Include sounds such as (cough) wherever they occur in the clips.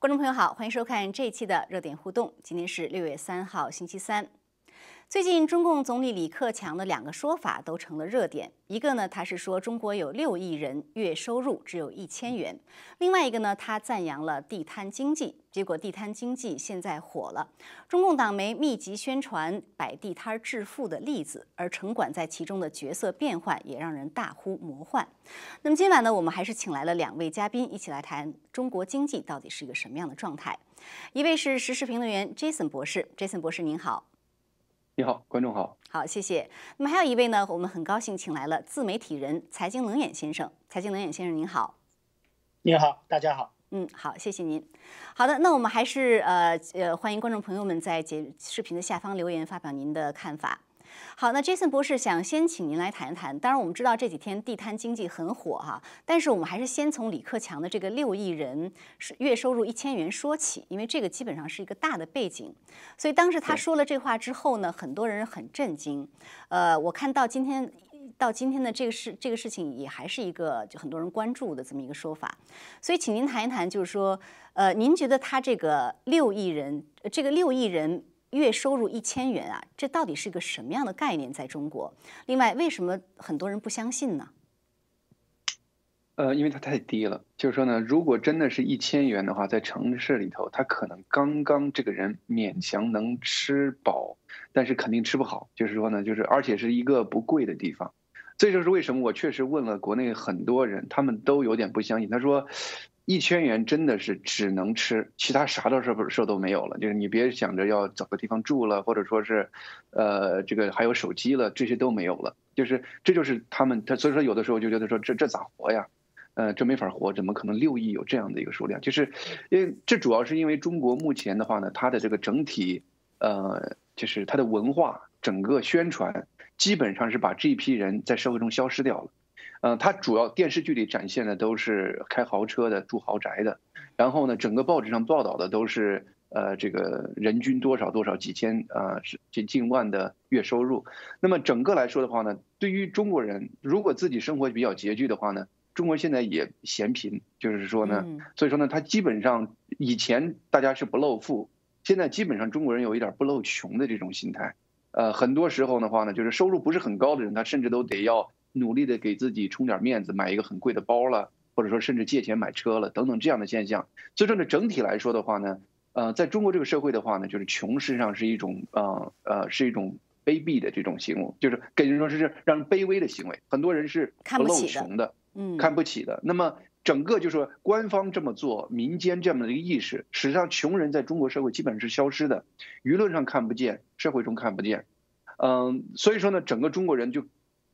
观众朋友好，欢迎收看这一期的热点互动。今天是六月三号，星期三。最近，中共总理李克强的两个说法都成了热点。一个呢，他是说中国有六亿人月收入只有一千元；另外一个呢，他赞扬了地摊经济。结果，地摊经济现在火了，中共党媒密集宣传摆地摊致富的例子，而城管在其中的角色变换也让人大呼魔幻。那么今晚呢，我们还是请来了两位嘉宾，一起来谈中国经济到底是一个什么样的状态。一位是时事评论员 Jason 博士，Jason 博士您好。你好，观众好，好，谢谢。那么还有一位呢，我们很高兴请来了自媒体人财经冷眼先生。财经冷眼先生您好，你好，大家好。嗯，好，谢谢您。好的，那我们还是呃呃欢迎观众朋友们在节视频的下方留言发表您的看法。好，那 Jason 博士想先请您来谈一谈。当然，我们知道这几天地摊经济很火哈，但是我们还是先从李克强的这个六亿人是月收入一千元说起，因为这个基本上是一个大的背景。所以当时他说了这话之后呢，很多人很震惊。呃，我看到今天到今天的这个事这个事情也还是一个就很多人关注的这么一个说法。所以请您谈一谈，就是说，呃，您觉得他这个六亿人，这个六亿人。月收入一千元啊，这到底是个什么样的概念？在中国，另外，为什么很多人不相信呢？呃，因为它太低了。就是说呢，如果真的是一千元的话，在城市里头，他可能刚刚这个人勉强能吃饱，但是肯定吃不好。就是说呢，就是而且是一个不贵的地方。这就是为什么我确实问了国内很多人，他们都有点不相信。他说。一千元真的是只能吃，其他啥都是不是都没有了。就是你别想着要找个地方住了，或者说是，呃，这个还有手机了，这些都没有了。就是这就是他们他所以说有的时候就觉得说这这咋活呀？呃，这没法活，怎么可能六亿有这样的一个数量？就是因为这主要是因为中国目前的话呢，它的这个整体，呃，就是它的文化整个宣传基本上是把这一批人在社会中消失掉了。嗯，他主要电视剧里展现的都是开豪车的、住豪宅的，然后呢，整个报纸上报道的都是呃，这个人均多少多少几千啊，是近近万的月收入。那么整个来说的话呢，对于中国人，如果自己生活比较拮据的话呢，中国现在也嫌贫，就是说呢，所以说呢，他基本上以前大家是不露富，现在基本上中国人有一点不露穷的这种心态。呃，很多时候的话呢，就是收入不是很高的人，他甚至都得要。努力的给自己充点面子，买一个很贵的包了，或者说甚至借钱买车了，等等这样的现象。所以说呢，整体来说的话呢，呃，在中国这个社会的话呢，就是穷实际上是一种呃呃是一种卑鄙的这种行为，就是给人说是让人卑微的行为。很多人是不露穷的，嗯，看不起的。那么整个就是说官方这么做，民间这样的一个意识，实际上穷人在中国社会基本上是消失的，舆论上看不见，社会中看不见。嗯，所以说呢，整个中国人就。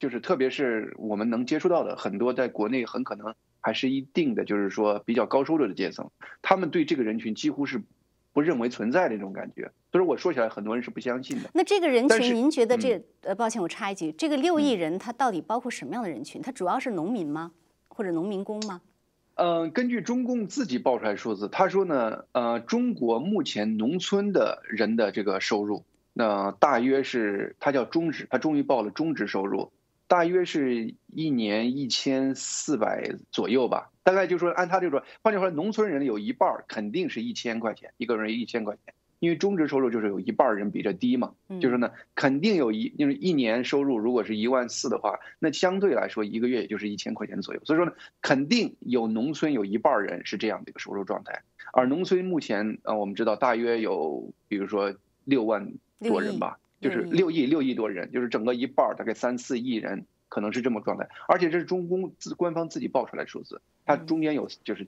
就是特别是我们能接触到的很多，在国内很可能还是一定的，就是说比较高收入的阶层，他们对这个人群几乎是不认为存在的那种感觉。所以我说起来，很多人是不相信的。那这个人群，您觉得这呃，抱歉，我插一句，这个六亿人他到底包括什么样的人群？他主要是农民吗？或者农民工吗？嗯，根据中共自己报出来数字，他说呢，呃，中国目前农村的人的这个收入，那大约是他叫中值，他终于报了中值收入。大约是一年一千四百左右吧，大概就是说按他这种，换句话说，农村人有一半肯定是一千块钱一个人一千块钱，因为中值收入就是有一半人比这低嘛，就是呢肯定有一就是一年收入如果是一万四的话，那相对来说一个月也就是一千块钱左右，所以说呢肯定有农村有一半人是这样的一个收入状态，而农村目前啊我们知道大约有比如说六万多人吧。就是六亿六亿多人，就是整个一半大概三四亿人，可能是这么状态。而且这是中公自官方自己报出来的数字，它中间有就是，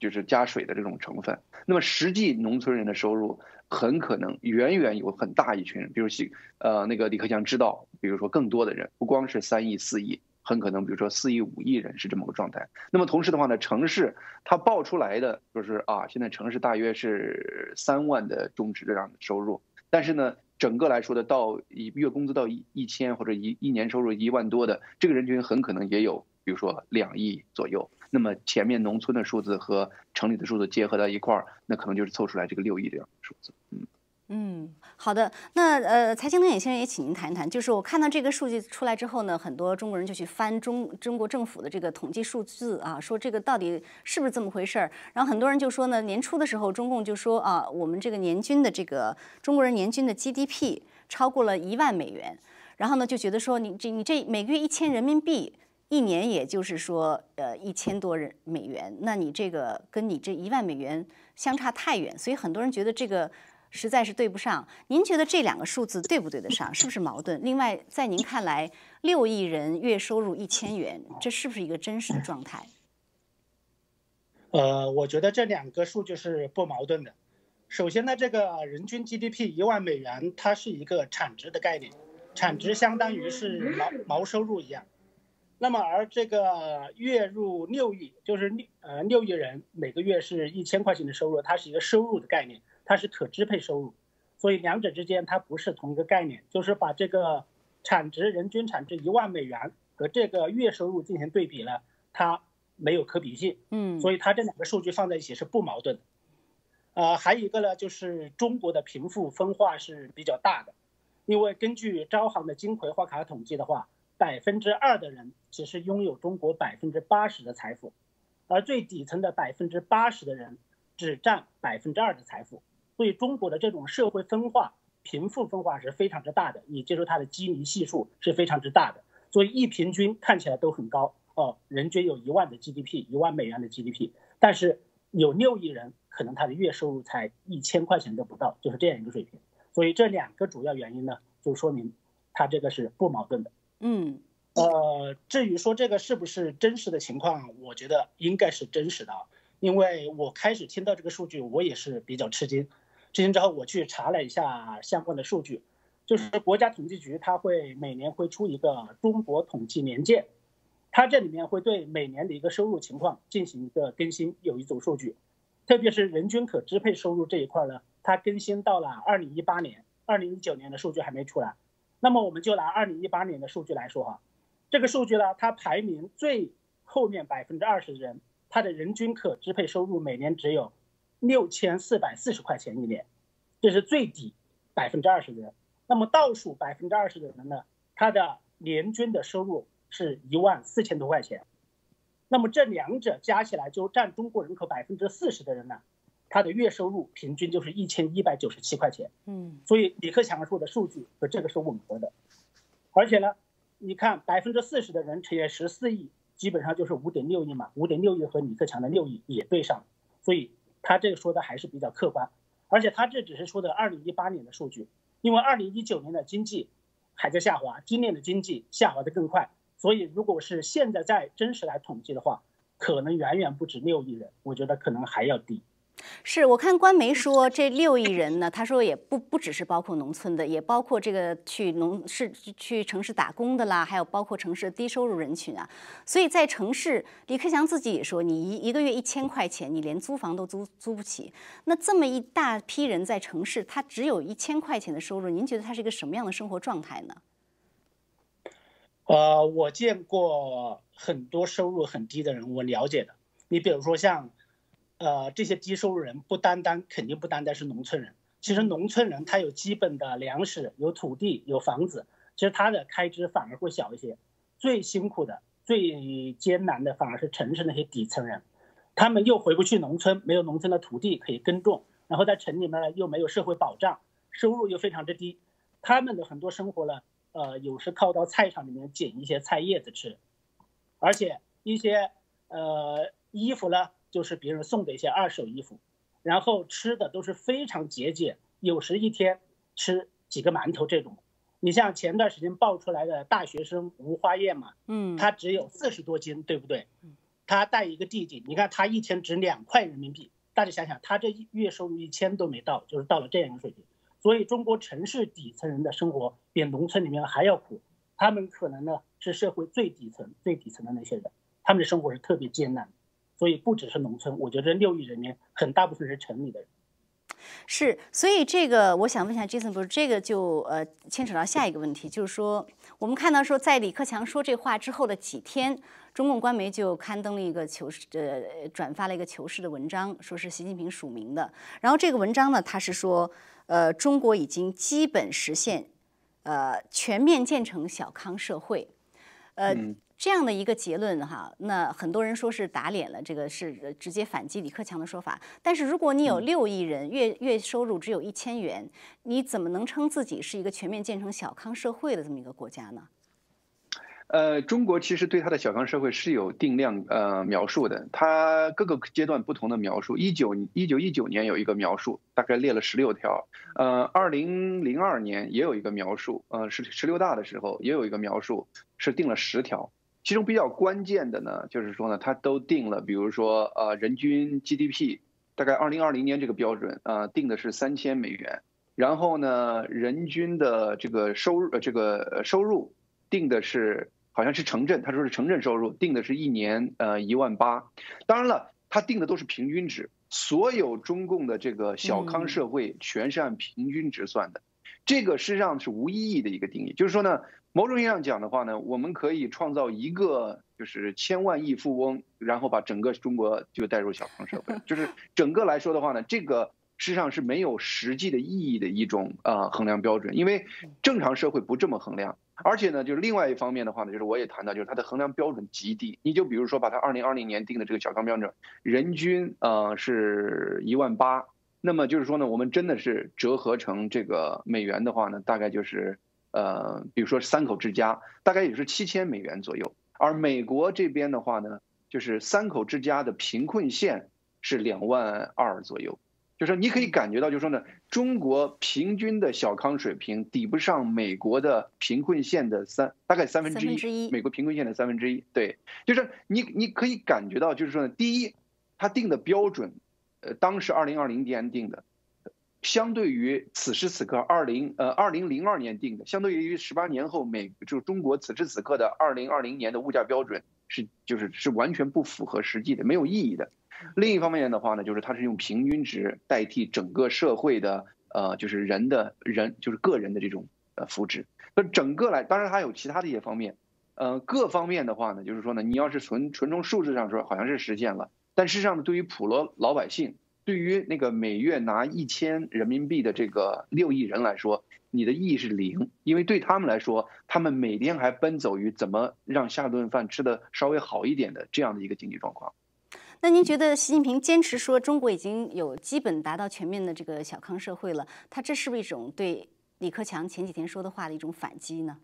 就是加水的这种成分。那么实际农村人的收入很可能远远有很大一群人，比如西呃那个李克强知道，比如说更多的人，不光是三亿四亿，很可能比如说四亿五亿人是这么个状态。那么同时的话呢，城市它报出来的就是啊，现在城市大约是三万的中值这样的收入，但是呢。整个来说的，到一月工资到一一千或者一一年收入一万多的这个人群，很可能也有，比如说两亿左右。那么前面农村的数字和城里的数字结合到一块儿，那可能就是凑出来这个六亿这样的数字。嗯嗯，好的。那呃，财经能眼先生也请您谈一谈，就是我看到这个数据出来之后呢，很多中国人就去翻中中国政府的这个统计数字啊，说这个到底是不是这么回事儿？然后很多人就说呢，年初的时候，中共就说啊，我们这个年均的这个中国人年均的 GDP 超过了一万美元，然后呢就觉得说你这你这每个月一千人民币，一年也就是说呃一千多人美元，那你这个跟你这一万美元相差太远，所以很多人觉得这个。实在是对不上，您觉得这两个数字对不对得上？是不是矛盾？另外，在您看来，六亿人月收入一千元，这是不是一个真实的状态？(coughs) 呃，我觉得这两个数据是不矛盾的。首先呢，这个人均 GDP 一万美元，它是一个产值的概念，产值相当于是毛毛收入一样。那么，而这个月入六亿，就是六呃六亿人每个月是一千块钱的收入，它是一个收入的概念。它是可支配收入，所以两者之间它不是同一个概念。就是把这个产值人均产值一万美元和这个月收入进行对比呢，它没有可比性。嗯，所以它这两个数据放在一起是不矛盾的。呃，还有一个呢，就是中国的贫富分化是比较大的，因为根据招行的金葵花卡统计的话，百分之二的人其实拥有中国百分之八十的财富，而最底层的百分之八十的人只占百分之二的财富。所以中国的这种社会分化、贫富分化是非常之大的，也就是它的基尼系数是非常之大的。所以一平均看起来都很高哦，人均有一万的 GDP，一万美元的 GDP，但是有六亿人可能他的月收入才一千块钱都不到，就是这样一个水平。所以这两个主要原因呢，就说明它这个是不矛盾的。嗯，呃，至于说这个是不是真实的情况，我觉得应该是真实的啊，因为我开始听到这个数据，我也是比较吃惊。事情之后，我去查了一下相关的数据，就是国家统计局它会每年会出一个中国统计年鉴，它这里面会对每年的一个收入情况进行一个更新，有一组数据，特别是人均可支配收入这一块呢，它更新到了二零一八年，二零一九年的数据还没出来，那么我们就拿二零一八年的数据来说哈，这个数据呢，它排名最后面百分之二十的人，他的人均可支配收入每年只有。六千四百四十块钱一年，这是最低百分之二十的人。那么倒数百分之二十的人呢？他的年均的收入是一万四千多块钱。那么这两者加起来就占中国人口百分之四十的人呢，他的月收入平均就是一千一百九十七块钱。嗯，所以李克强说的数据和这个是吻合的。而且呢，你看百分之四十的人乘以十四亿，基本上就是五点六亿嘛。五点六亿和李克强的六亿也对上，所以。他这个说的还是比较客观，而且他这只是说的二零一八年的数据，因为二零一九年的经济还在下滑，今年的经济下滑的更快，所以如果是现在再真实来统计的话，可能远远不止六亿人，我觉得可能还要低。是我看官媒说这六亿人呢，他说也不不只是包括农村的，也包括这个去农市去城市打工的啦，还有包括城市低收入人群啊。所以在城市，李克强自己也说，你一一个月一千块钱，你连租房都租租不起。那这么一大批人在城市，他只有一千块钱的收入，您觉得他是一个什么样的生活状态呢？呃，我见过很多收入很低的人，我了解的。你比如说像。呃，这些低收入人不单单肯定不单单是农村人，其实农村人他有基本的粮食、有土地、有房子，其实他的开支反而会小一些。最辛苦的、最艰难的反而是城市那些底层人，他们又回不去农村，没有农村的土地可以耕种，然后在城里面呢又没有社会保障，收入又非常之低，他们的很多生活呢，呃，有时靠到菜场里面捡一些菜叶子吃，而且一些呃衣服呢。就是别人送的一些二手衣服，然后吃的都是非常节俭，有时一天吃几个馒头这种。你像前段时间爆出来的大学生吴花燕嘛，嗯，他只有四十多斤，对不对？他带一个弟弟，你看他一天值两块人民币，大家想想，他这月收入一千都没到，就是到了这样一个水平。所以中国城市底层人的生活比农村里面还要苦，他们可能呢是社会最底层、最底层的那些人，他们的生活是特别艰难。所以不只是农村，我觉得六亿人民很大部分是城里的人。是，所以这个我想问一下 Jason，不是这个就呃牵扯到下一个问题，就是说我们看到说在李克强说这话之后的几天，中共官媒就刊登了一个求是呃转发了一个求是的文章，说是习近平署名的。然后这个文章呢，他是说呃，中国已经基本实现，呃，全面建成小康社会，呃，这样的一个结论哈，那很多人说是打脸了，这个是直接反击李克强的说法。但是如果你有六亿人，月月收入只有一千元，你怎么能称自己是一个全面建成小康社会的这么一个国家呢？呃，中国其实对它的小康社会是有定量呃描述的，它各个阶段不同的描述。一九一九一九年有一个描述，大概列了十六条。呃，二零零二年也有一个描述，呃，是十六大的时候也有一个描述，是定了十条。其中比较关键的呢，就是说呢，它都定了，比如说呃，人均 GDP 大概二零二零年这个标准啊，定的是三千美元。然后呢，人均的这个收入呃这个收入定的是。好像是城镇，他说是城镇收入定的是一年呃一万八，当然了，他定的都是平均值，所有中共的这个小康社会全是按平均值算的，这个实际上是无意义的一个定义。就是说呢，某种意义上讲的话呢，我们可以创造一个就是千万亿富翁，然后把整个中国就带入小康社会，(laughs) 就是整个来说的话呢，这个实际上是没有实际的意义的一种呃衡量标准，因为正常社会不这么衡量。而且呢，就是另外一方面的话呢，就是我也谈到，就是它的衡量标准极低。你就比如说，把它二零二零年定的这个小康标准，人均呃是一万八，那么就是说呢，我们真的是折合成这个美元的话呢，大概就是呃，比如说三口之家，大概也是七千美元左右。而美国这边的话呢，就是三口之家的贫困线是两万二左右。就是你可以感觉到，就是说呢，中国平均的小康水平抵不上美国的贫困线的三，大概三分之一，美国贫困线的三分之一。对，就是你你可以感觉到，就是说呢，第一，他定的标准，呃，当时二零二零年定的，相对于此时此刻二零呃二零零二年定的，相对于十八年后美就是中国此时此刻的二零二零年的物价标准是就是是完全不符合实际的，没有意义的。另一方面的话呢，就是它是用平均值代替整个社会的呃，就是人的人就是个人的这种呃福祉。那整个来，当然还有其他的一些方面，呃，各方面的话呢，就是说呢，你要是纯纯从数字上说，好像是实现了，但事实上呢，对于普罗老百姓，对于那个每月拿一千人民币的这个六亿人来说，你的意义是零，因为对他们来说，他们每天还奔走于怎么让下顿饭吃的稍微好一点的这样的一个经济状况。那您觉得习近平坚持说中国已经有基本达到全面的这个小康社会了，他这是不是一种对李克强前几天说的话的一种反击呢？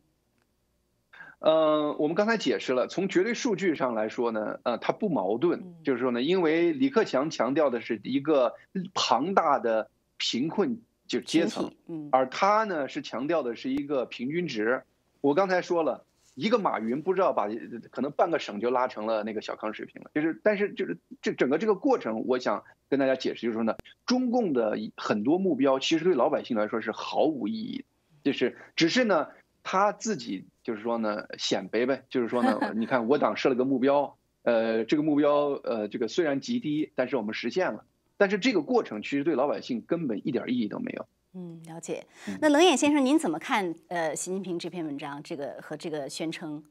呃，我们刚才解释了，从绝对数据上来说呢，呃，它不矛盾，就是说呢，因为李克强强调的是一个庞大的贫困就阶层，而他呢是强调的是一个平均值。我刚才说了。一个马云不知道把可能半个省就拉成了那个小康水平了，就是但是就是这整个这个过程，我想跟大家解释，就是说呢，中共的很多目标其实对老百姓来说是毫无意义，就是只是呢他自己就是说呢显摆呗，就是说呢，(laughs) 你看我党设了个目标，呃，这个目标呃这个虽然极低，但是我们实现了，但是这个过程其实对老百姓根本一点意义都没有。嗯，了解。那冷眼先生，您怎么看？呃，习近平这篇文章，这个和这个宣称？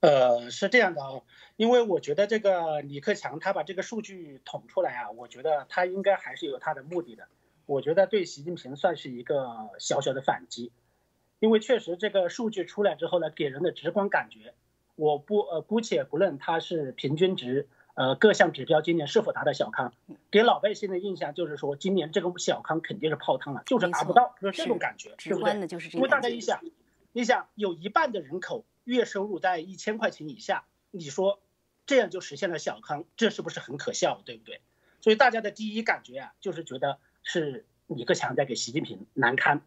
呃，是这样的啊，因为我觉得这个李克强他把这个数据捅出来啊，我觉得他应该还是有他的目的的。我觉得对习近平算是一个小小的反击，因为确实这个数据出来之后呢，给人的直观感觉，我不呃姑且不论它是平均值。呃，各项指标今年是否达到小康？给老百姓的印象就是说，今年这个小康肯定是泡汤了，就是达不到，就是这种感觉，直观的就是这因为大家一想，你想有一半的人口月收入在一千块钱以下，你说这样就实现了小康，这是不是很可笑，对不对？所以大家的第一感觉啊，就是觉得是李克强在给习近平难堪，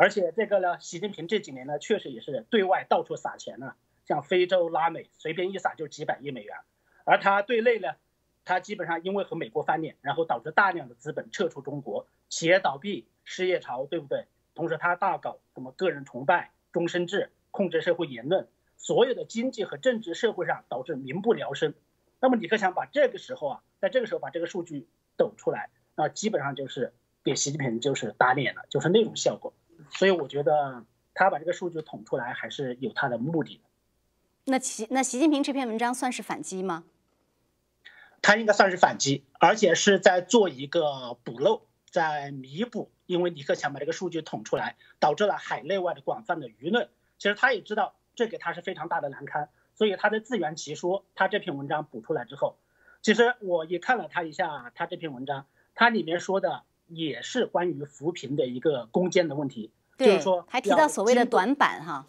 而且这个呢，习近平这几年呢，确实也是对外到处撒钱呢，像非洲、拉美，随便一撒就几百亿美元。而他对内呢，他基本上因为和美国翻脸，然后导致大量的资本撤出中国，企业倒闭，失业潮，对不对？同时他大搞什么个人崇拜、终身制，控制社会言论，所有的经济和政治社会上导致民不聊生。那么李克强把这个时候啊，在这个时候把这个数据抖出来，那基本上就是给习近平就是打脸了，就是那种效果。所以我觉得他把这个数据捅出来还是有他的目的的。那习那习近平这篇文章算是反击吗？他应该算是反击，而且是在做一个补漏，在弥补，因为李克强把这个数据捅出来，导致了海内外的广泛的舆论。其实他也知道这给他是非常大的难堪，所以他在自圆其说。他这篇文章补出来之后，其实我也看了他一下，他这篇文章，他里面说的也是关于扶贫的一个攻坚的问题，就是说还提到所谓的短板哈。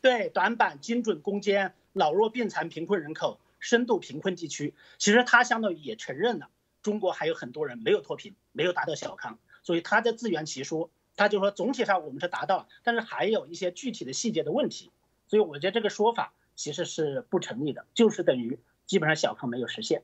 对，短板精准攻坚老弱病残贫困人口、深度贫困地区。其实他相当于也承认了，中国还有很多人没有脱贫，没有达到小康。所以他在自圆其说，他就说总体上我们是达到了，但是还有一些具体的细节的问题。所以我觉得这个说法其实是不成立的，就是等于基本上小康没有实现。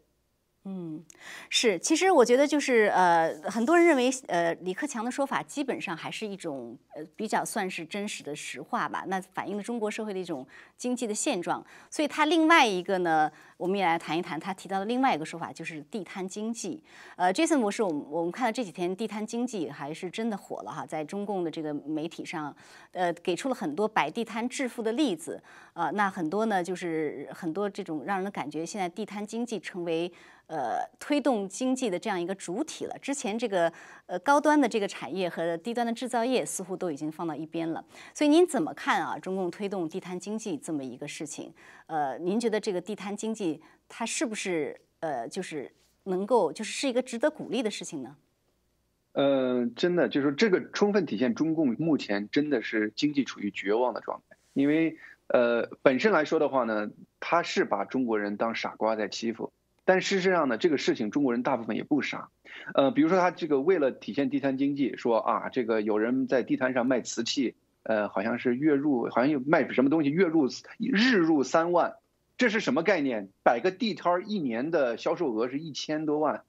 嗯，是，其实我觉得就是呃，很多人认为呃，李克强的说法基本上还是一种呃比较算是真实的实话吧，那反映了中国社会的一种经济的现状。所以他另外一个呢，我们也来谈一谈他提到的另外一个说法，就是地摊经济。呃，Jason 博士，我们我们看到这几天地摊经济还是真的火了哈，在中共的这个媒体上，呃，给出了很多摆地摊致富的例子。呃，那很多呢，就是很多这种让人感觉现在地摊经济成为。呃，推动经济的这样一个主体了。之前这个呃高端的这个产业和低端的制造业似乎都已经放到一边了。所以您怎么看啊？中共推动地摊经济这么一个事情，呃，您觉得这个地摊经济它是不是呃就是能够就是是一个值得鼓励的事情呢？嗯，真的就是这个充分体现中共目前真的是经济处于绝望的状态。因为呃本身来说的话呢，他是把中国人当傻瓜在欺负。但事实上呢，这个事情中国人大部分也不傻，呃，比如说他这个为了体现地摊经济，说啊，这个有人在地摊上卖瓷器，呃，好像是月入，好像有卖什么东西，月入日入三万，这是什么概念？摆个地摊儿一年的销售额是一千多万，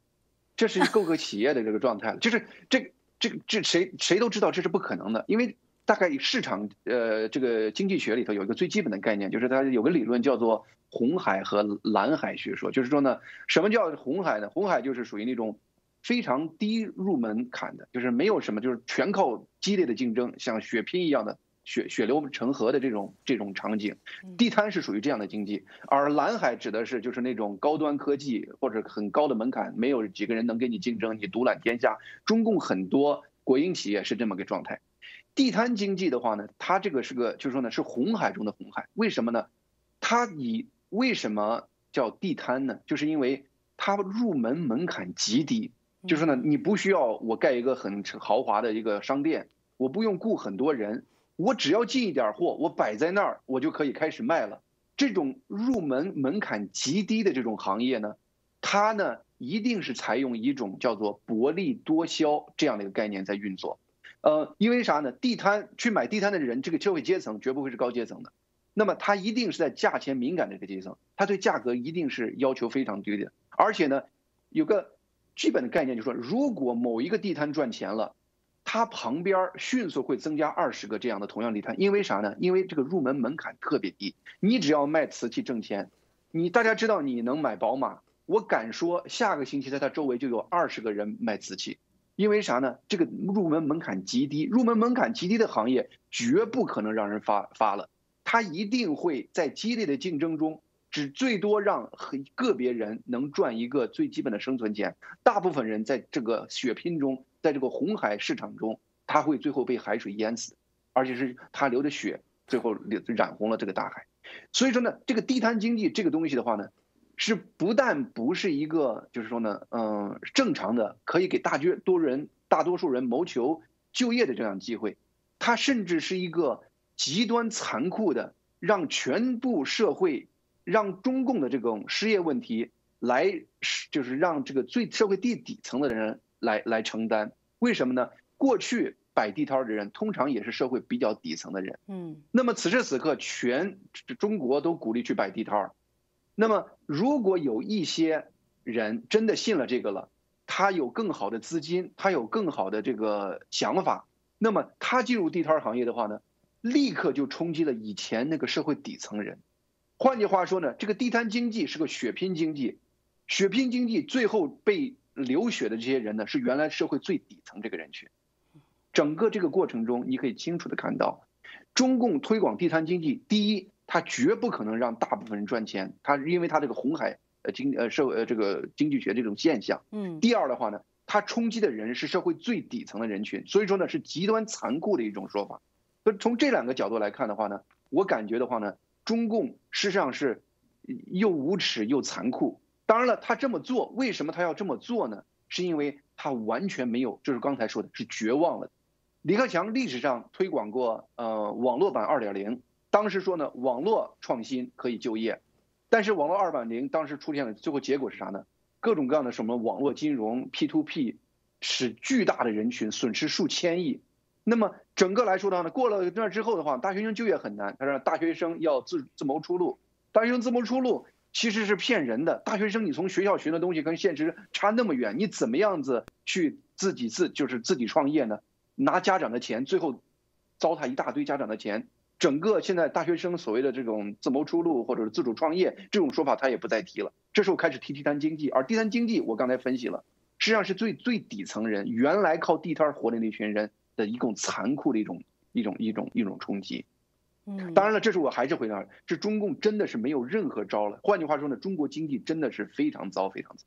这是 (laughs) 够个企业的这个状态了。就是这这这谁谁都知道这是不可能的，因为大概市场呃这个经济学里头有一个最基本的概念，就是它有个理论叫做。红海和蓝海学说，就是说呢，什么叫红海呢？红海就是属于那种非常低入门槛的，就是没有什么，就是全靠激烈的竞争，像血拼一样的血血流成河的这种这种场景。地摊是属于这样的经济，而蓝海指的是就是那种高端科技或者很高的门槛，没有几个人能跟你竞争，你独揽天下。中共很多国营企业是这么个状态。地摊经济的话呢，它这个是个就是说呢是红海中的红海，为什么呢？它以为什么叫地摊呢？就是因为它入门门槛极低，就是呢，你不需要我盖一个很豪华的一个商店，我不用雇很多人，我只要进一点货，我摆在那儿，我就可以开始卖了。这种入门门槛极低的这种行业呢，它呢一定是采用一种叫做薄利多销这样的一个概念在运作。呃，因为啥呢？地摊去买地摊的人，这个社会阶层绝不会是高阶层的。那么他一定是在价钱敏感的这个阶层，他对价格一定是要求非常低的。而且呢，有个基本的概念，就是说，如果某一个地摊赚钱了，它旁边迅速会增加二十个这样的同样地摊，因为啥呢？因为这个入门门槛特别低，你只要卖瓷器挣钱，你大家知道你能买宝马，我敢说下个星期在他周围就有二十个人卖瓷器，因为啥呢？这个入门门槛极低，入门门槛极低的行业绝不可能让人发发了。他一定会在激烈的竞争中，只最多让很个别人能赚一个最基本的生存钱，大部分人在这个血拼中，在这个红海市场中，他会最后被海水淹死，而且是他流的血最后染红了这个大海。所以说呢，这个地摊经济这个东西的话呢，是不但不是一个就是说呢，嗯，正常的可以给大多人大多数人谋求就业的这样机会，它甚至是一个。极端残酷的，让全部社会，让中共的这种失业问题来，就是让这个最社会最底层的人来来承担。为什么呢？过去摆地摊的人通常也是社会比较底层的人。嗯。那么此时此刻，全中国都鼓励去摆地摊儿。那么如果有一些人真的信了这个了，他有更好的资金，他有更好的这个想法，那么他进入地摊行业的话呢？立刻就冲击了以前那个社会底层人，换句话说呢，这个地摊经济是个血拼经济，血拼经济最后被流血的这些人呢，是原来社会最底层这个人群。整个这个过程中，你可以清楚的看到，中共推广地摊经济，第一，他绝不可能让大部分人赚钱，他因为他这个红海呃经呃社呃这个经济学这种现象。嗯。第二的话呢。它冲击的人是社会最底层的人群，所以说呢是极端残酷的一种说法。所以从这两个角度来看的话呢，我感觉的话呢，中共实际上是又无耻又残酷。当然了，他这么做，为什么他要这么做呢？是因为他完全没有，就是刚才说的是绝望了。李克强历史上推广过呃网络版二点零，当时说呢网络创新可以就业，但是网络二点零当时出现了，最后结果是啥呢？各种各样的什么网络金融 P to P，使巨大的人群损失数千亿。那么整个来说的话呢，过了那之后的话，大学生就业很难。他说大学生要自自谋出路，大学生自谋出路其实是骗人的。大学生你从学校学的东西跟现实差那么远，你怎么样子去自己自就是自己创业呢？拿家长的钱，最后糟蹋一大堆家长的钱。整个现在大学生所谓的这种自谋出路或者是自主创业这种说法，他也不再提了。这时候开始提地摊经济，而地摊经济我刚才分析了，实际上是最最底层人原来靠地摊活的那群人的一种残酷的一种一种一种一种冲击。嗯，当然了，这是我还是回答，这中共真的是没有任何招了。换句话说呢，中国经济真的是非常糟，非常糟。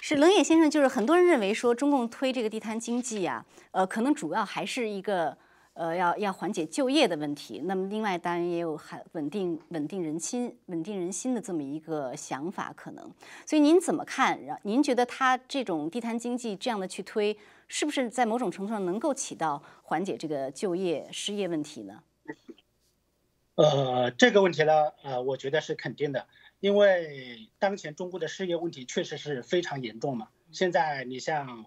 是冷眼先生，就是很多人认为说中共推这个地摊经济啊，呃，可能主要还是一个呃要要缓解就业的问题。那么另外当然也有还稳定稳定人心稳定人心的这么一个想法可能。所以您怎么看？您觉得他这种地摊经济这样的去推，是不是在某种程度上能够起到缓解这个就业失业问题呢？呃，这个问题呢，呃，我觉得是肯定的。因为当前中国的失业问题确实是非常严重嘛。现在你像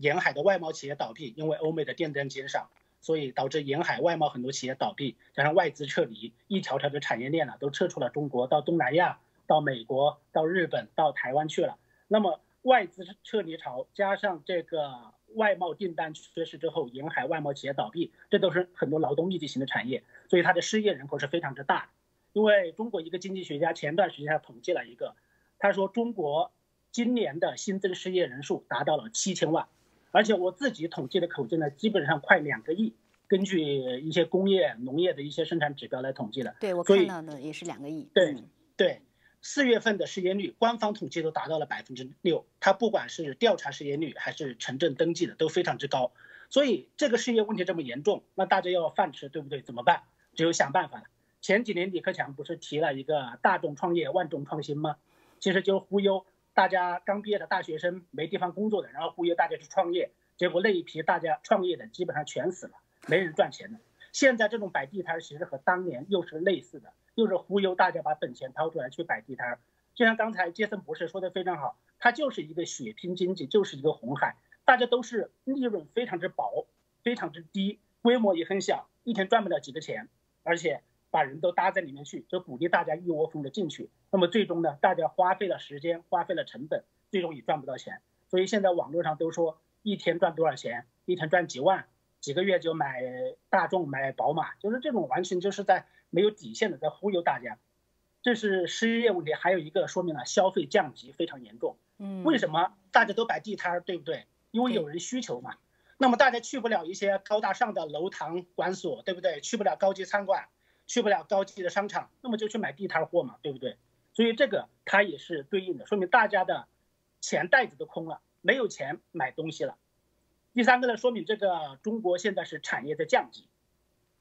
沿海的外贸企业倒闭，因为欧美的电灯减少，所以导致沿海外贸很多企业倒闭，加上外资撤离，一条条的产业链呢都撤出了中国，到东南亚、到美国、到日本、到台湾去了。那么外资撤离潮加上这个外贸订单缺失之后，沿海外贸企业倒闭，这都是很多劳动密集型的产业，所以它的失业人口是非常之大的。因为中国一个经济学家前段时间他统计了一个，他说中国今年的新增失业人数达到了七千万，而且我自己统计的口径呢，基本上快两个亿。根据一些工业、农业的一些生产指标来统计的，对我看到的也是两个亿。对对，四月份的失业率，官方统计都达到了百分之六，它不管是调查失业率还是城镇登记的都非常之高。所以这个失业问题这么严重，那大家要饭吃，对不对？怎么办？只有想办法了。前几年李克强不是提了一个大众创业万众创新吗？其实就忽悠大家刚毕业的大学生没地方工作的，然后忽悠大家去创业，结果那一批大家创业的基本上全死了，没人赚钱的。现在这种摆地摊其实和当年又是类似的，又是忽悠大家把本钱掏出来去摆地摊。就像刚才杰森博士说的非常好，它就是一个血拼经济，就是一个红海，大家都是利润非常之薄，非常之低，规模也很小，一天赚不了几个钱，而且。把人都搭在里面去，就鼓励大家一窝蜂的进去。那么最终呢，大家花费了时间，花费了成本，最终也赚不到钱。所以现在网络上都说一天赚多少钱，一天赚几万，几个月就买大众、买宝马，就是这种完全就是在没有底线的在忽悠大家。这是失业问题，还有一个说明了消费降级非常严重。嗯，为什么大家都摆地摊儿，对不对？因为有人需求嘛。那么大家去不了一些高大上的楼堂馆所，对不对？去不了高级餐馆。去不了高级的商场，那么就去买地摊货嘛，对不对？所以这个它也是对应的，说明大家的钱袋子都空了，没有钱买东西了。第三个呢，说明这个中国现在是产业在降级。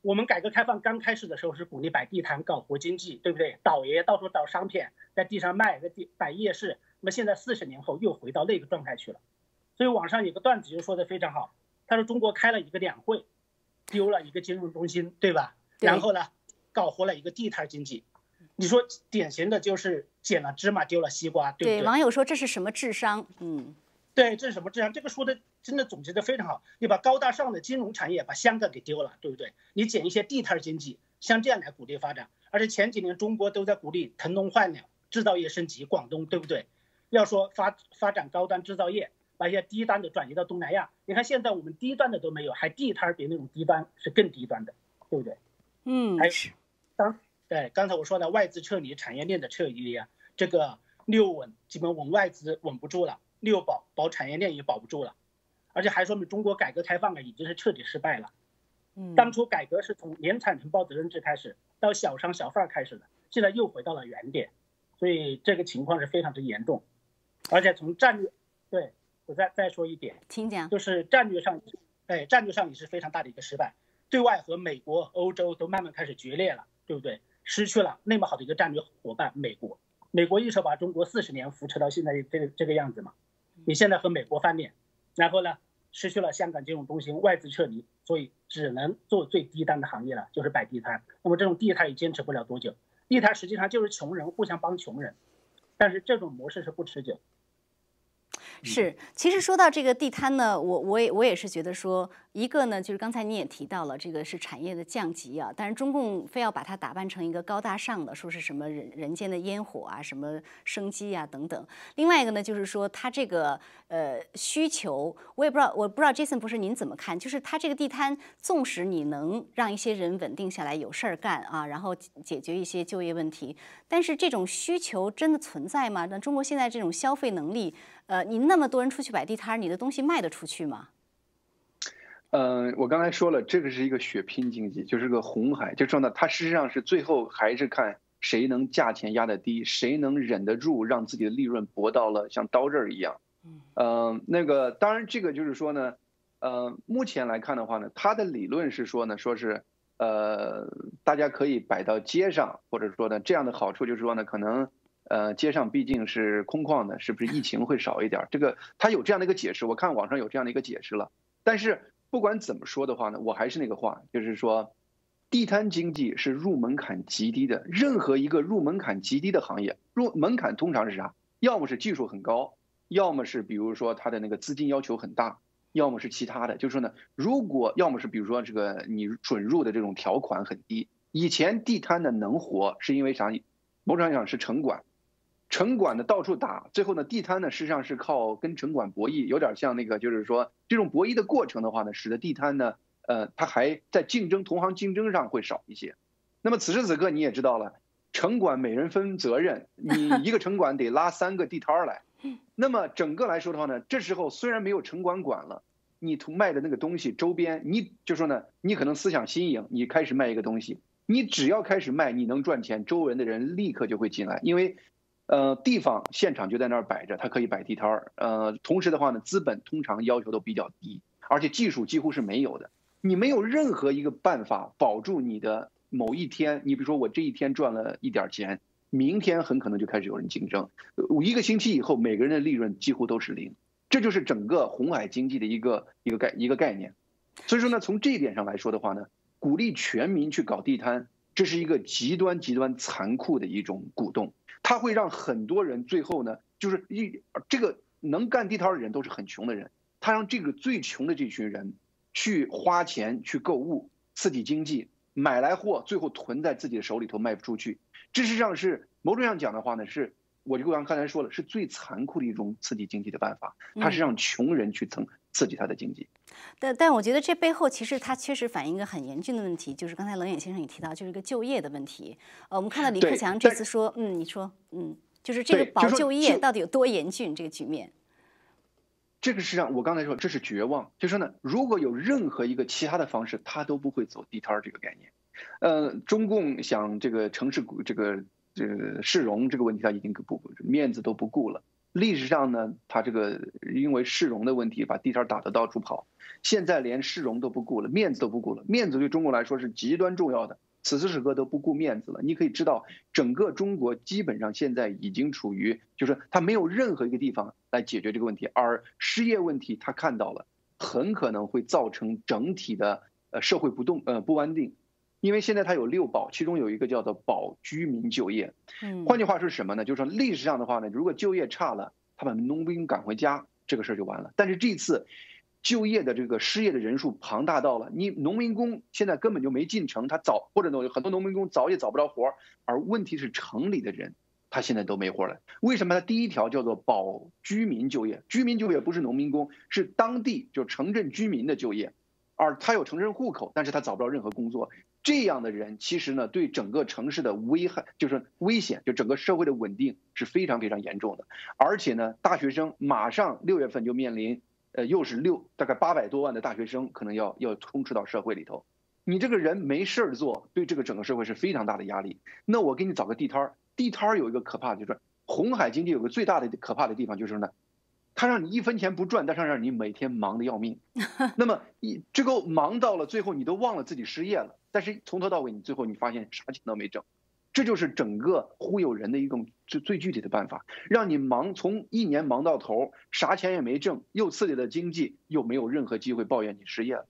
我们改革开放刚开始的时候是鼓励摆地摊搞活经济，对不对？倒爷到处倒商品，在地上卖，在地摆夜市。那么现在四十年后又回到那个状态去了。所以网上有个段子就说的非常好，他说中国开了一个两会，丢了一个金融中心，对吧？然后呢？搞活了一个地摊经济，你说典型的就是捡了芝麻丢了西瓜，对不对？对，网友说这是什么智商？嗯，对，这是什么智商？这个说的真的总结的非常好。你把高大上的金融产业把香港给丢了，对不对？你捡一些地摊经济，像这样来鼓励发展。而且前几年中国都在鼓励腾笼换鸟，制造业升级，广东对不对？要说发发展高端制造业，把一些低端的转移到东南亚。你看现在我们低端的都没有，还地摊比那种低端是更低端的，对不对？嗯，还是。刚对刚才我说的外资撤离、产业链的撤离啊，这个六稳基本稳外资稳不住了，六保保产业链也保不住了，而且还说明中国改革开放啊已经是彻底失败了。嗯，当初改革是从年产承包责任制开始，到小商小贩开始的，现在又回到了原点，所以这个情况是非常之严重。而且从战略对我再再说一点，请讲。就是战略上，哎，战略上也是非常大的一个失败，对外和美国、欧洲都慢慢开始决裂了，对不对？失去了那么好的一个战略伙伴，美国，美国一手把中国四十年扶持到现在这个这个样子嘛，你现在和美国翻脸，然后呢，失去了香港金融中心，外资撤离，所以只能做最低端的行业了，就是摆地摊。那么这种地摊也坚持不了多久，地摊实际上就是穷人互相帮穷人，但是这种模式是不持久。是，其实说到这个地摊呢，我我也我也是觉得说，一个呢就是刚才你也提到了，这个是产业的降级啊，但是中共非要把它打扮成一个高大上的，说是什么人人间的烟火啊，什么生机啊等等。另外一个呢，就是说它这个呃需求，我也不知道，我不知道 Jason 不是您怎么看？就是它这个地摊，纵使你能让一些人稳定下来有事儿干啊，然后解决一些就业问题，但是这种需求真的存在吗？那中国现在这种消费能力？呃，您那么多人出去摆地摊，你的东西卖得出去吗？嗯，我刚才说了，这个是一个血拼经济，就是个红海，就说呢，它事实上是最后还是看谁能价钱压得低，谁能忍得住让自己的利润薄到了像刀刃一样。嗯，那个当然这个就是说呢，呃，目前来看的话呢，它的理论是说呢，说是呃，大家可以摆到街上，或者说呢，这样的好处就是说呢，可能。呃，街上毕竟是空旷的，是不是疫情会少一点？这个他有这样的一个解释，我看网上有这样的一个解释了。但是不管怎么说的话呢，我还是那个话，就是说，地摊经济是入门槛极低的。任何一个入门槛极低的行业，入门槛通常是啥？要么是技术很高，要么是比如说它的那个资金要求很大，要么是其他的。就是说呢，如果要么是比如说这个你准入的这种条款很低。以前地摊的能活，是因为啥？某种意义上是城管。城管的到处打，最后呢，地摊呢实际上是靠跟城管博弈，有点像那个，就是说这种博弈的过程的话呢，使得地摊呢，呃，它还在竞争同行竞争上会少一些。那么此时此刻你也知道了，城管每人分责任，你 (laughs) 一个城管得拉三个地摊儿来。那么整个来说的话呢，这时候虽然没有城管管了，你从卖的那个东西周边，你就说呢，你可能思想新颖，你开始卖一个东西，你只要开始卖，你能赚钱，周围的人立刻就会进来，因为。呃，地方现场就在那儿摆着，它可以摆地摊儿。呃，同时的话呢，资本通常要求都比较低，而且技术几乎是没有的。你没有任何一个办法保住你的某一天。你比如说，我这一天赚了一点钱，明天很可能就开始有人竞争。一个星期以后，每个人的利润几乎都是零。这就是整个红海经济的一个一个概一个概念。所以说呢，从这一点上来说的话呢，鼓励全民去搞地摊，这是一个极端极端残酷的一种鼓动。他会让很多人最后呢，就是一这个能干地摊的人都是很穷的人，他让这个最穷的这群人去花钱去购物，刺激经济，买来货，最后囤在自己的手里头卖不出去。事实上是某种上讲的话呢，是我就刚刚才说了，是最残酷的一种刺激经济的办法，它是让穷人去蹭刺激他的经济。但但我觉得这背后其实它确实反映一个很严峻的问题，就是刚才冷眼先生也提到，就是一个就业的问题。呃，我们看到李克强这次说，嗯，你说，嗯，就是这个保就业到底有多严峻？这个局面。这个实际上我刚才说这是绝望，就说呢，如果有任何一个其他的方式，他都不会走地摊儿这个概念。呃，中共想这个城市这个这个市容这个问题，他已经不面子都不顾了。历史上呢，他这个因为市容的问题，把地摊打得到处跑。现在连市容都不顾了，面子都不顾了。面子对中国来说是极端重要的，此时此刻都不顾面子了。你可以知道，整个中国基本上现在已经处于，就是他没有任何一个地方来解决这个问题，而失业问题他看到了，很可能会造成整体的呃社会不动呃不安定。因为现在它有六保，其中有一个叫做保居民就业。嗯，换句话说是什么呢？就是说历史上的话呢，如果就业差了，他把农兵赶回家，这个事儿就完了。但是这次，就业的这个失业的人数庞大到了，你农民工现在根本就没进城，他找或者呢很多农民工找也找不着活儿，而问题是城里的人他现在都没活了。为什么？他第一条叫做保居民就业，居民就业不是农民工，是当地就城镇居民的就业，而他有城镇户口，但是他找不着任何工作。这样的人其实呢，对整个城市的危害就是危险，就整个社会的稳定是非常非常严重的。而且呢，大学生马上六月份就面临，呃，又是六大概八百多万的大学生可能要要充斥到社会里头。你这个人没事儿做，对这个整个社会是非常大的压力。那我给你找个地摊儿，地摊儿有一个可怕的就是红海经济有个最大的可怕的地方就是呢。他让你一分钱不赚，但是让你每天忙得要命。(laughs) 那么一这个忙到了最后，你都忘了自己失业了。但是从头到尾，你最后你发现啥钱都没挣。这就是整个忽悠人的一种最最具体的办法，让你忙从一年忙到头，啥钱也没挣，又刺激了经济，又没有任何机会抱怨你失业了。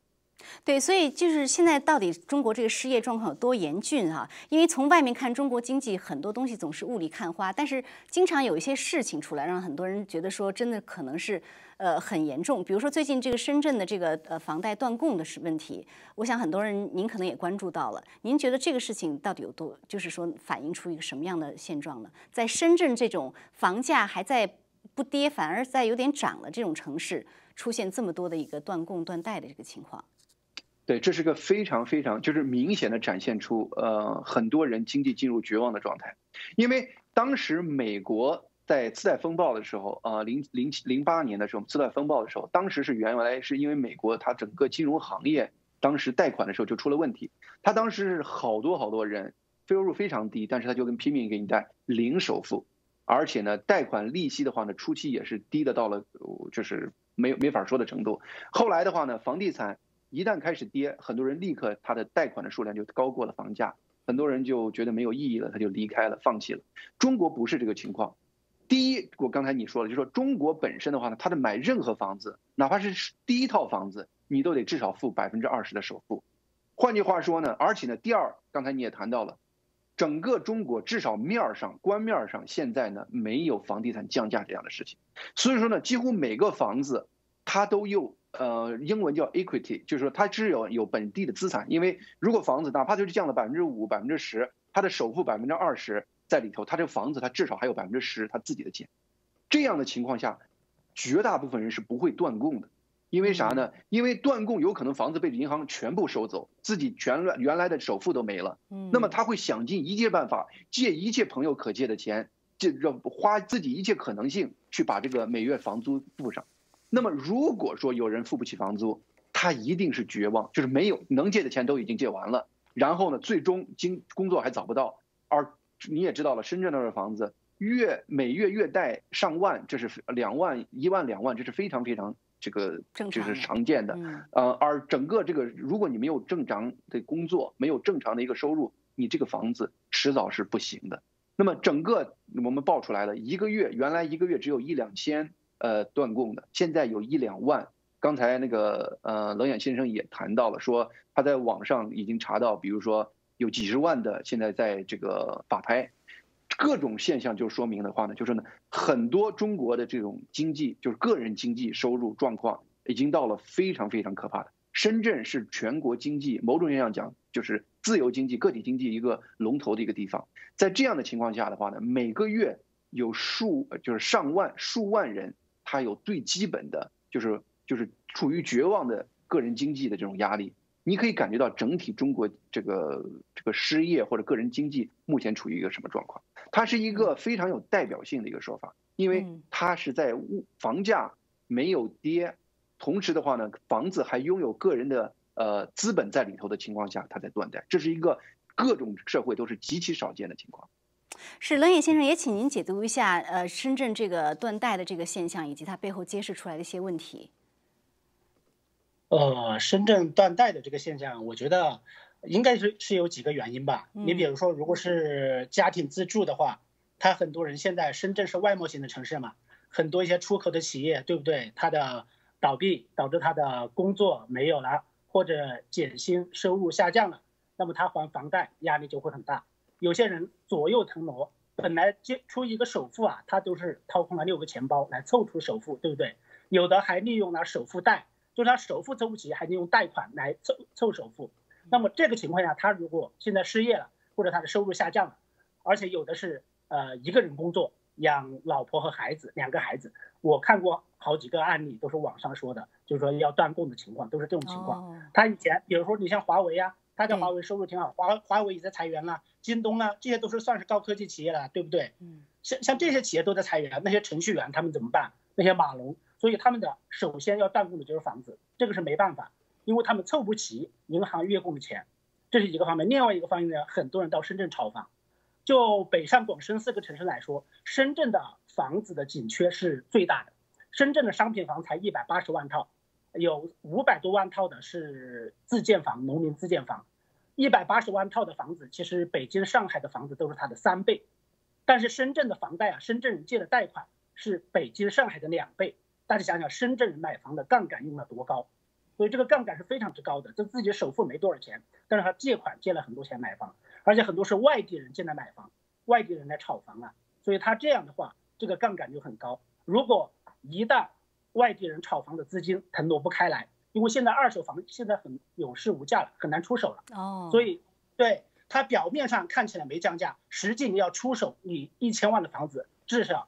对，所以就是现在到底中国这个失业状况有多严峻啊？因为从外面看中国经济很多东西总是雾里看花，但是经常有一些事情出来，让很多人觉得说真的可能是。呃，很严重。比如说最近这个深圳的这个呃房贷断供的是问题，我想很多人您可能也关注到了。您觉得这个事情到底有多，就是说反映出一个什么样的现状呢？在深圳这种房价还在不跌，反而在有点涨了这种城市，出现这么多的一个断供断贷的这个情况。对，这是个非常非常就是明显的展现出呃很多人经济进入绝望的状态，因为当时美国。在次贷风暴的时候，呃，零零七零八年的时候，次贷风暴的时候，当时是原来是因为美国它整个金融行业当时贷款的时候就出了问题，它当时是好多好多人收入非常低，但是他就跟拼命给你贷零首付，而且呢，贷款利息的话呢，初期也是低的到了就是没没法说的程度。后来的话呢，房地产一旦开始跌，很多人立刻他的贷款的数量就高过了房价，很多人就觉得没有意义了，他就离开了，放弃了。中国不是这个情况。第一，我刚才你说了，就说中国本身的话呢，它的买任何房子，哪怕是第一套房子，你都得至少付百分之二十的首付。换句话说呢，而且呢，第二，刚才你也谈到了，整个中国至少面儿上、官面上，现在呢没有房地产降价这样的事情。所以说呢，几乎每个房子它都有，呃，英文叫 equity，就是说它只有有本地的资产。因为如果房子哪怕就是降了百分之五、百分之十，它的首付百分之二十。在里头，他这个房子他至少还有百分之十他自己的钱，这样的情况下，绝大部分人是不会断供的，因为啥呢？因为断供有可能房子被银行全部收走，自己全原来的首付都没了。嗯，那么他会想尽一切办法，借一切朋友可借的钱，借让花自己一切可能性去把这个每月房租付上。那么如果说有人付不起房租，他一定是绝望，就是没有能借的钱都已经借完了，然后呢，最终经工作还找不到，而。你也知道了，深圳那的房子月每月月贷上万，这是两万一万两万，这是非常非常这个就是常见的。呃，而整个这个，如果你没有正常的工作，没有正常的一个收入，你这个房子迟早是不行的。那么整个我们报出来了，一个月原来一个月只有一两千呃断供的，现在有一两万。刚才那个呃冷眼先生也谈到了，说他在网上已经查到，比如说。有几十万的现在在这个法拍，各种现象就说明的话呢，就是呢，很多中国的这种经济，就是个人经济收入状况，已经到了非常非常可怕的。深圳是全国经济某种意义上讲，就是自由经济、个体经济一个龙头的一个地方。在这样的情况下的话呢，每个月有数就是上万、数万人，他有最基本的，就是就是处于绝望的个人经济的这种压力。你可以感觉到整体中国这个这个失业或者个人经济目前处于一个什么状况？它是一个非常有代表性的一个说法，因为它是在物房价没有跌，同时的话呢，房子还拥有个人的呃资本在里头的情况下，它在断代，这是一个各种社会都是极其少见的情况。是冷野先生，也请您解读一下呃深圳这个断贷的这个现象，以及它背后揭示出来的一些问题。呃，深圳断贷的这个现象，我觉得应该是是有几个原因吧。你比如说，如果是家庭自住的话，他很多人现在深圳是外贸型的城市嘛，很多一些出口的企业，对不对？它的倒闭导致他的工作没有了，或者减薪，收入下降了，那么他还房贷压力就会很大。有些人左右腾挪，本来接出一个首付啊，他都是掏空了六个钱包来凑出首付，对不对？有的还利用了首付贷。就是他首付凑不齐，还得用贷款来凑凑首付。那么这个情况下，他如果现在失业了，或者他的收入下降了，而且有的是呃一个人工作养老婆和孩子两个孩子，我看过好几个案例，都是网上说的，就是说要断供的情况，都是这种情况。他以前比如说你像华为呀，他家华为收入挺好，华华为也在裁员了，京东啊，这些都是算是高科技企业了，对不对？嗯。像像这些企业都在裁员，那些程序员他们怎么办？那些码农。所以他们的首先要断供的就是房子，这个是没办法，因为他们凑不齐银行月供的钱，这是一个方面。另外一个方面呢，很多人到深圳炒房，就北上广深四个城市来说，深圳的房子的紧缺是最大的。深圳的商品房才一百八十万套，有五百多万套的是自建房，农民自建房，一百八十万套的房子，其实北京、上海的房子都是它的三倍，但是深圳的房贷啊，深圳人借的贷款是北京、上海的两倍。大家想想，深圳人买房的杠杆用了多高？所以这个杠杆是非常之高的，就自己首付没多少钱，但是他借款借了很多钱买房，而且很多是外地人进来买房，外地人来炒房啊，所以他这样的话，这个杠杆就很高。如果一旦外地人炒房的资金腾挪不开来，因为现在二手房现在很有市无价了，很难出手了。哦，所以对它表面上看起来没降价，实际你要出手，你一千万的房子至少。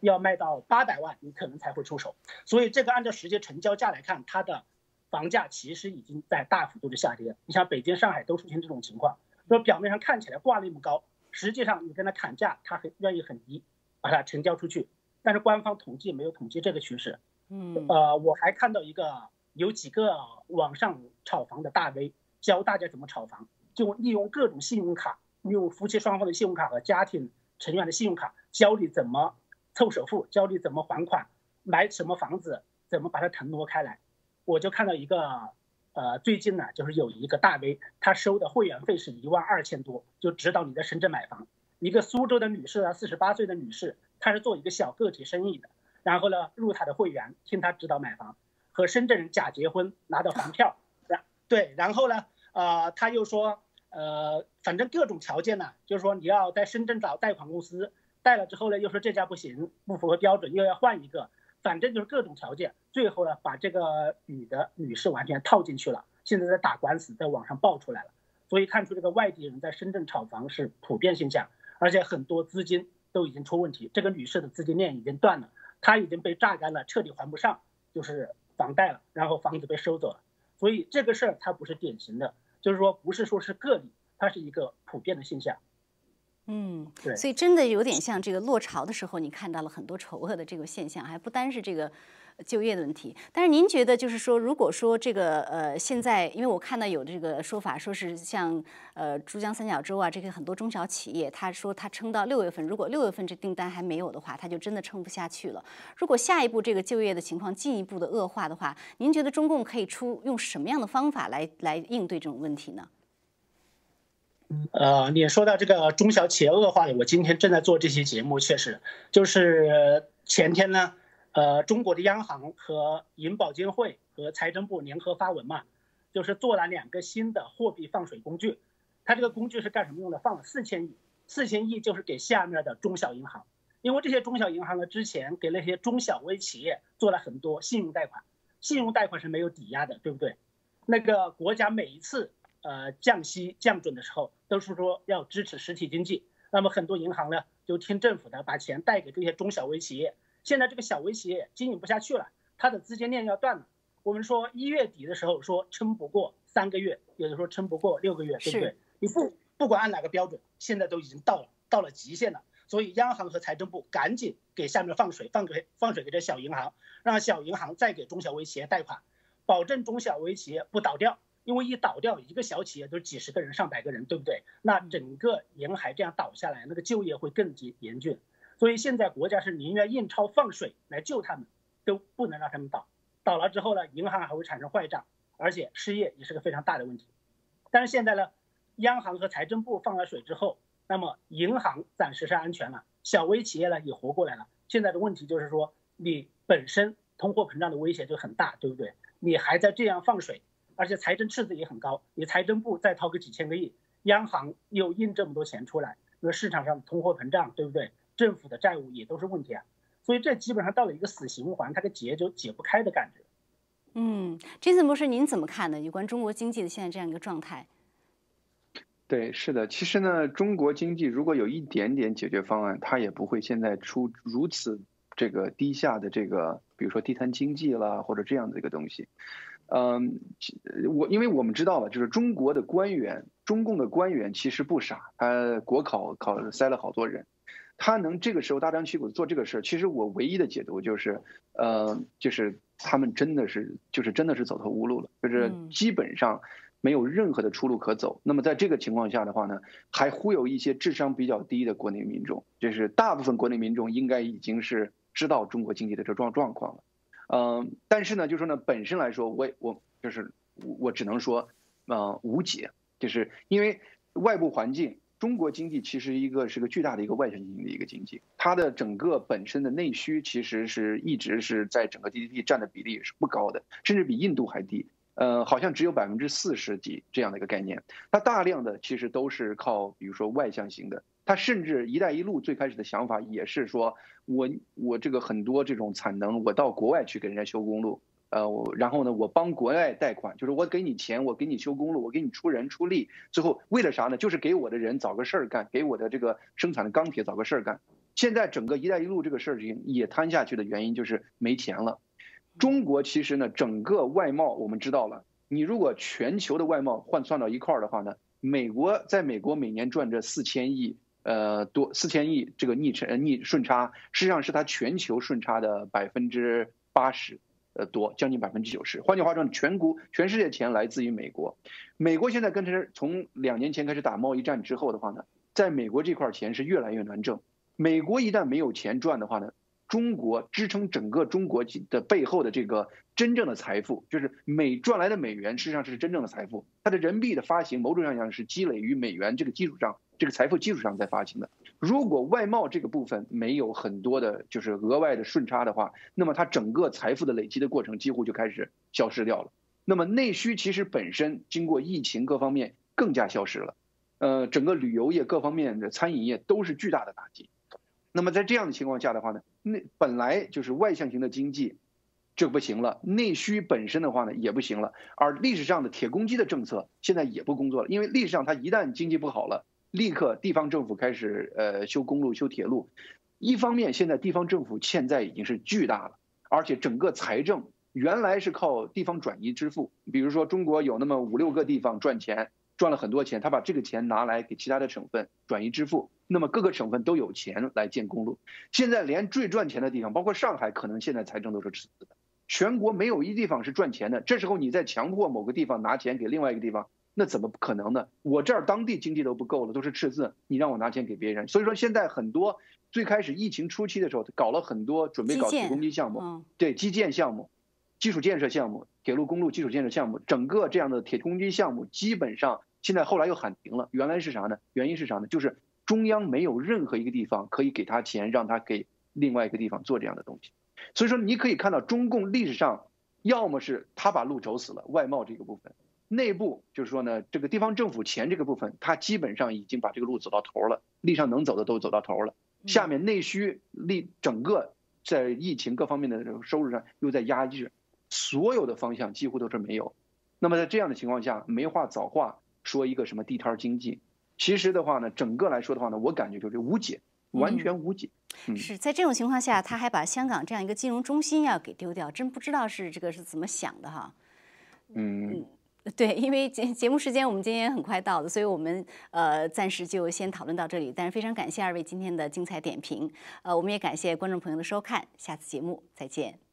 要卖到八百万，你可能才会出手。所以这个按照实际成交价来看，它的房价其实已经在大幅度的下跌。你像北京、上海都出现这种情况，说表面上看起来挂那么高，实际上你跟他砍价，他很愿意很低，把它成交出去。但是官方统计没有统计这个趋势。嗯，呃，我还看到一个有几个网上炒房的大 V 教大家怎么炒房，就利用各种信用卡，利用夫妻双方的信用卡和家庭成员的信用卡，教你怎么。凑首付，教你怎么还款，买什么房子，怎么把它腾挪开来。我就看到一个，呃，最近呢，就是有一个大 V，他收的会员费是一万二千多，就指导你在深圳买房。一个苏州的女士啊，四十八岁的女士，她是做一个小个体生意的，然后呢，入他的会员，听他指导买房，和深圳人假结婚，拿到房票，然对，然后呢，呃，他又说，呃，反正各种条件呢，就是说你要在深圳找贷款公司。贷了之后呢，又说这家不行，不符合标准，又要换一个，反正就是各种条件。最后呢，把这个女的女士完全套进去了，现在在打官司，在网上爆出来了。所以看出这个外地人在深圳炒房是普遍现象，而且很多资金都已经出问题。这个女士的资金链已经断了，她已经被榨干了，彻底还不上，就是房贷了，然后房子被收走了。所以这个事儿它不是典型的，就是说不是说是个例，它是一个普遍的现象。嗯，对，所以真的有点像这个落潮的时候，你看到了很多丑恶的这个现象，还不单是这个就业的问题。但是您觉得，就是说，如果说这个呃，现在因为我看到有这个说法，说是像呃珠江三角洲啊这些很多中小企业，他说他撑到六月份，如果六月份这订单还没有的话，他就真的撑不下去了。如果下一步这个就业的情况进一步的恶化的话，您觉得中共可以出用什么样的方法来来应对这种问题呢？呃，你说到这个中小企业恶化的，我今天正在做这期节目，确实就是前天呢，呃，中国的央行和银保监会和财政部联合发文嘛，就是做了两个新的货币放水工具。它这个工具是干什么用的？放了四千亿，四千亿就是给下面的中小银行，因为这些中小银行呢，之前给那些中小微企业做了很多信用贷款，信用贷款是没有抵押的，对不对？那个国家每一次。呃，降息降准的时候，都是说要支持实体经济。那么很多银行呢，就听政府的，把钱贷给这些中小微企业。现在这个小微企业经营不下去了，它的资金链要断了。我们说一月底的时候说撑不过三个月，有的说撑不过六个月，对不对？你不不管按哪个标准，现在都已经到了到了极限了。所以央行和财政部赶紧给下面放水，放给放水给这小银行，让小银行再给中小微企业贷款，保证中小微企业不倒掉。因为一倒掉一个小企业都是几十个人上百个人，对不对？那整个沿海这样倒下来，那个就业会更严严峻。所以现在国家是宁愿印钞放水来救他们，都不能让他们倒。倒了之后呢，银行还会产生坏账，而且失业也是个非常大的问题。但是现在呢，央行和财政部放了水之后，那么银行暂时是安全了，小微企业呢也活过来了。现在的问题就是说，你本身通货膨胀的威胁就很大，对不对？你还在这样放水。而且财政赤字也很高，你财政部再掏个几千个亿，央行又印这么多钱出来，那市场上通货膨胀，对不对？政府的债务也都是问题啊，所以这基本上到了一个死循环，它的结就解不开的感觉。嗯，，Jason 博士，您怎么看呢？有关中国经济的现在这样一个状态？对，是的，其实呢，中国经济如果有一点点解决方案，它也不会现在出如此这个低下的这个，比如说地摊经济啦，或者这样的一个东西。嗯，我因为我们知道了，就是中国的官员，中共的官员其实不傻，他国考考塞了好多人，他能这个时候大张旗鼓做这个事儿，其实我唯一的解读就是，呃，就是他们真的是，就是真的是走投无路了，就是基本上没有任何的出路可走。那么在这个情况下的话呢，还忽悠一些智商比较低的国内民众，就是大部分国内民众应该已经是知道中国经济的这状状况了。嗯，但是呢，就说呢，本身来说，我我就是我只能说，呃，无解，就是因为外部环境，中国经济其实一个是个巨大的一个外向型的一个经济，它的整个本身的内需其实是一直是在整个 GDP 占的比例是不高的，甚至比印度还低。呃，好像只有百分之四十几这样的一个概念，它大量的其实都是靠，比如说外向型的，他甚至“一带一路”最开始的想法也是说，我我这个很多这种产能，我到国外去给人家修公路，呃，然后呢，我帮国外贷款，就是我给你钱，我给你修公路，我给你出人出力，最后为了啥呢？就是给我的人找个事儿干，给我的这个生产的钢铁找个事儿干。现在整个“一带一路”这个事情也摊下去的原因就是没钱了。中国其实呢，整个外贸我们知道了，你如果全球的外贸换算到一块儿的话呢，美国在美国每年赚这四千亿，呃多四千亿这个逆差逆顺差，实际上是它全球顺差的百分之八十，呃多将近百分之九十。换句话说，全国全世界钱来自于美国，美国现在跟着从两年前开始打贸易战之后的话呢，在美国这块钱是越来越难挣，美国一旦没有钱赚的话呢。中国支撑整个中国的背后的这个真正的财富，就是美赚来的美元，实际上是真正的财富。它的人民币的发行，某种意义上是积累于美元这个基础上，这个财富基础上在发行的。如果外贸这个部分没有很多的，就是额外的顺差的话，那么它整个财富的累积的过程几乎就开始消失掉了。那么内需其实本身经过疫情各方面更加消失了，呃，整个旅游业各方面的餐饮业都是巨大的打击。那么在这样的情况下的话呢，那本来就是外向型的经济，这不行了；内需本身的话呢也不行了。而历史上的铁公鸡的政策现在也不工作了，因为历史上它一旦经济不好了，立刻地方政府开始呃修公路、修铁路。一方面，现在地方政府欠债已经是巨大了，而且整个财政原来是靠地方转移支付，比如说中国有那么五六个地方赚钱。赚了很多钱，他把这个钱拿来给其他的省份转移支付，那么各个省份都有钱来建公路。现在连最赚钱的地方，包括上海，可能现在财政都是赤字的。全国没有一地方是赚钱的。这时候你再强迫某个地方拿钱给另外一个地方，那怎么可能呢？我这儿当地经济都不够了，都是赤字，你让我拿钱给别人。所以说现在很多最开始疫情初期的时候，搞了很多准备搞铁公鸡项目，对基建项目。基础建设项目、铁路、公路基础建设项目，整个这样的铁公鸡项目，基本上现在后来又喊停了。原来是啥呢？原因是啥呢？就是中央没有任何一个地方可以给他钱，让他给另外一个地方做这样的东西。所以说，你可以看到中共历史上，要么是他把路走死了，外贸这个部分；内部就是说呢，这个地方政府钱这个部分，它基本上已经把这个路走到头了，历上能走的都走到头了。下面内需力整个在疫情各方面的这个收入上又在压抑着。所有的方向几乎都是没有，那么在这样的情况下，没话早话说一个什么地摊经济，其实的话呢，整个来说的话呢，我感觉就是无解，完全无解。是在这种情况下，他还把香港这样一个金融中心要给丢掉，真不知道是这个是怎么想的哈。嗯，对，因为节节目时间我们今天很快到了，所以我们呃暂时就先讨论到这里。但是非常感谢二位今天的精彩点评，呃，我们也感谢观众朋友的收看，下次节目再见。